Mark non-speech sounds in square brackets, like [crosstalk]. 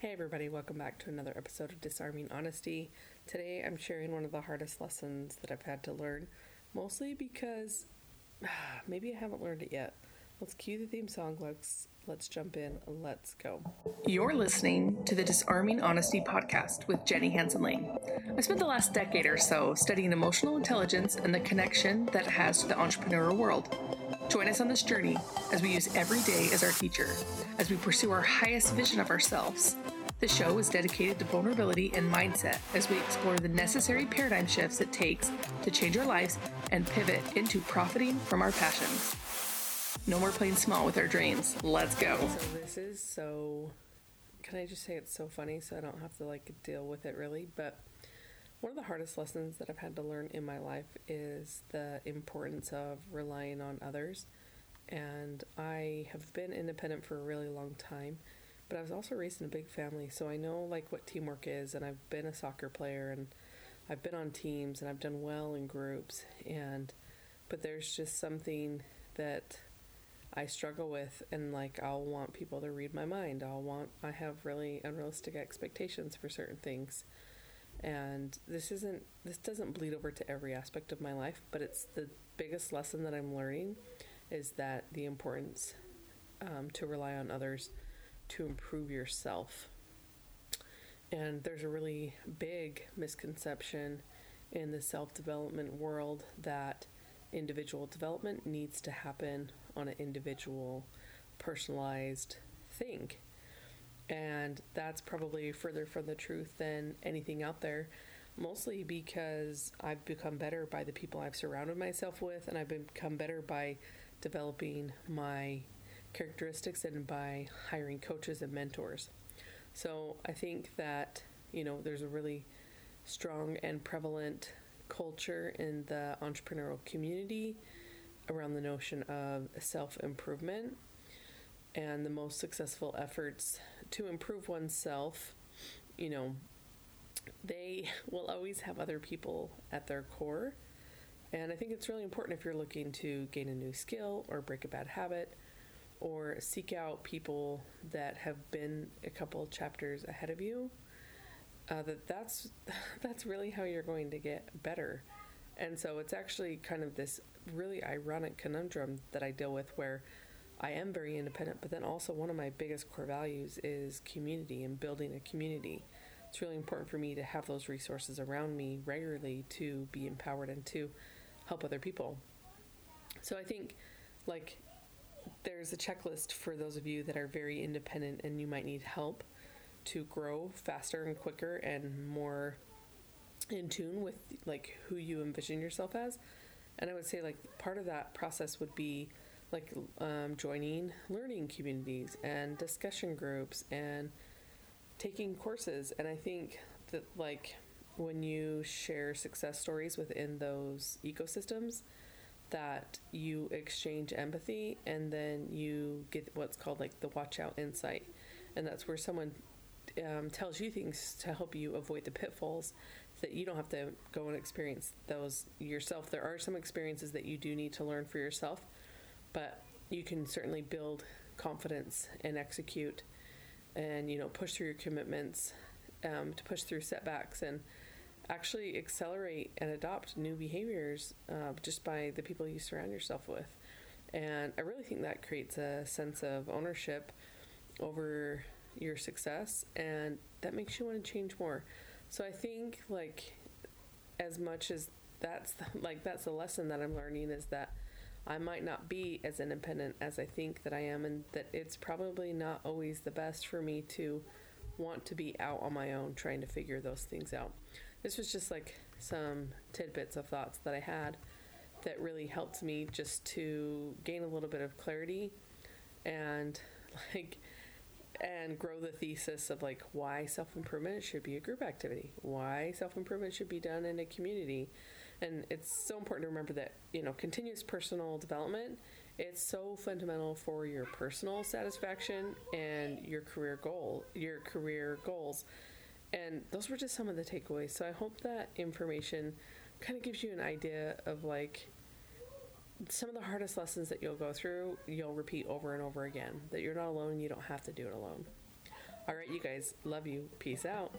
Hey, everybody, welcome back to another episode of Disarming Honesty. Today I'm sharing one of the hardest lessons that I've had to learn, mostly because [sighs] maybe I haven't learned it yet. Let's cue the theme song. Let's let's jump in. Let's go. You're listening to the Disarming Honesty podcast with Jenny Hansen Lane. I spent the last decade or so studying emotional intelligence and the connection that it has to the entrepreneurial world. Join us on this journey as we use every day as our teacher, as we pursue our highest vision of ourselves. The show is dedicated to vulnerability and mindset as we explore the necessary paradigm shifts it takes to change our lives and pivot into profiting from our passions. No more playing small with our dreams. Let's go. So this is so can I just say it's so funny so I don't have to like deal with it really, but one of the hardest lessons that I've had to learn in my life is the importance of relying on others. And I have been independent for a really long time, but I was also raised in a big family, so I know like what teamwork is and I've been a soccer player and I've been on teams and I've done well in groups and but there's just something that I struggle with and like I'll want people to read my mind. I'll want I have really unrealistic expectations for certain things and this isn't this doesn't bleed over to every aspect of my life but it's the biggest lesson that i'm learning is that the importance um, to rely on others to improve yourself. And there's a really big misconception in the self-development world that individual development needs to happen on an individual personalized thing and that's probably further from the truth than anything out there, mostly because I've become better by the people I've surrounded myself with, and I've become better by developing my characteristics and by hiring coaches and mentors. So I think that, you know, there's a really strong and prevalent culture in the entrepreneurial community around the notion of self improvement and the most successful efforts to improve oneself, you know, they will always have other people at their core. And I think it's really important if you're looking to gain a new skill or break a bad habit or seek out people that have been a couple chapters ahead of you. Uh, that that's [laughs] that's really how you're going to get better. And so it's actually kind of this really ironic conundrum that I deal with where I am very independent, but then also one of my biggest core values is community and building a community. It's really important for me to have those resources around me regularly to be empowered and to help other people. So I think like there's a checklist for those of you that are very independent and you might need help to grow faster and quicker and more in tune with like who you envision yourself as. And I would say like part of that process would be like um, joining learning communities and discussion groups and taking courses. And I think that, like, when you share success stories within those ecosystems, that you exchange empathy and then you get what's called like the watch out insight. And that's where someone um, tells you things to help you avoid the pitfalls that you don't have to go and experience those yourself. There are some experiences that you do need to learn for yourself but you can certainly build confidence and execute and you know push through your commitments um, to push through setbacks and actually accelerate and adopt new behaviors uh, just by the people you surround yourself with. And i really think that creates a sense of ownership over your success and that makes you want to change more. So i think like as much as that's the, [laughs] like that's the lesson that i'm learning is that I might not be as independent as I think that I am, and that it's probably not always the best for me to want to be out on my own trying to figure those things out. This was just like some tidbits of thoughts that I had that really helped me just to gain a little bit of clarity and [laughs] like and grow the thesis of like why self-improvement should be a group activity why self-improvement should be done in a community and it's so important to remember that you know continuous personal development it's so fundamental for your personal satisfaction and your career goal your career goals and those were just some of the takeaways so i hope that information kind of gives you an idea of like some of the hardest lessons that you'll go through you'll repeat over and over again that you're not alone you don't have to do it alone All right, you guys. Love you. Peace out.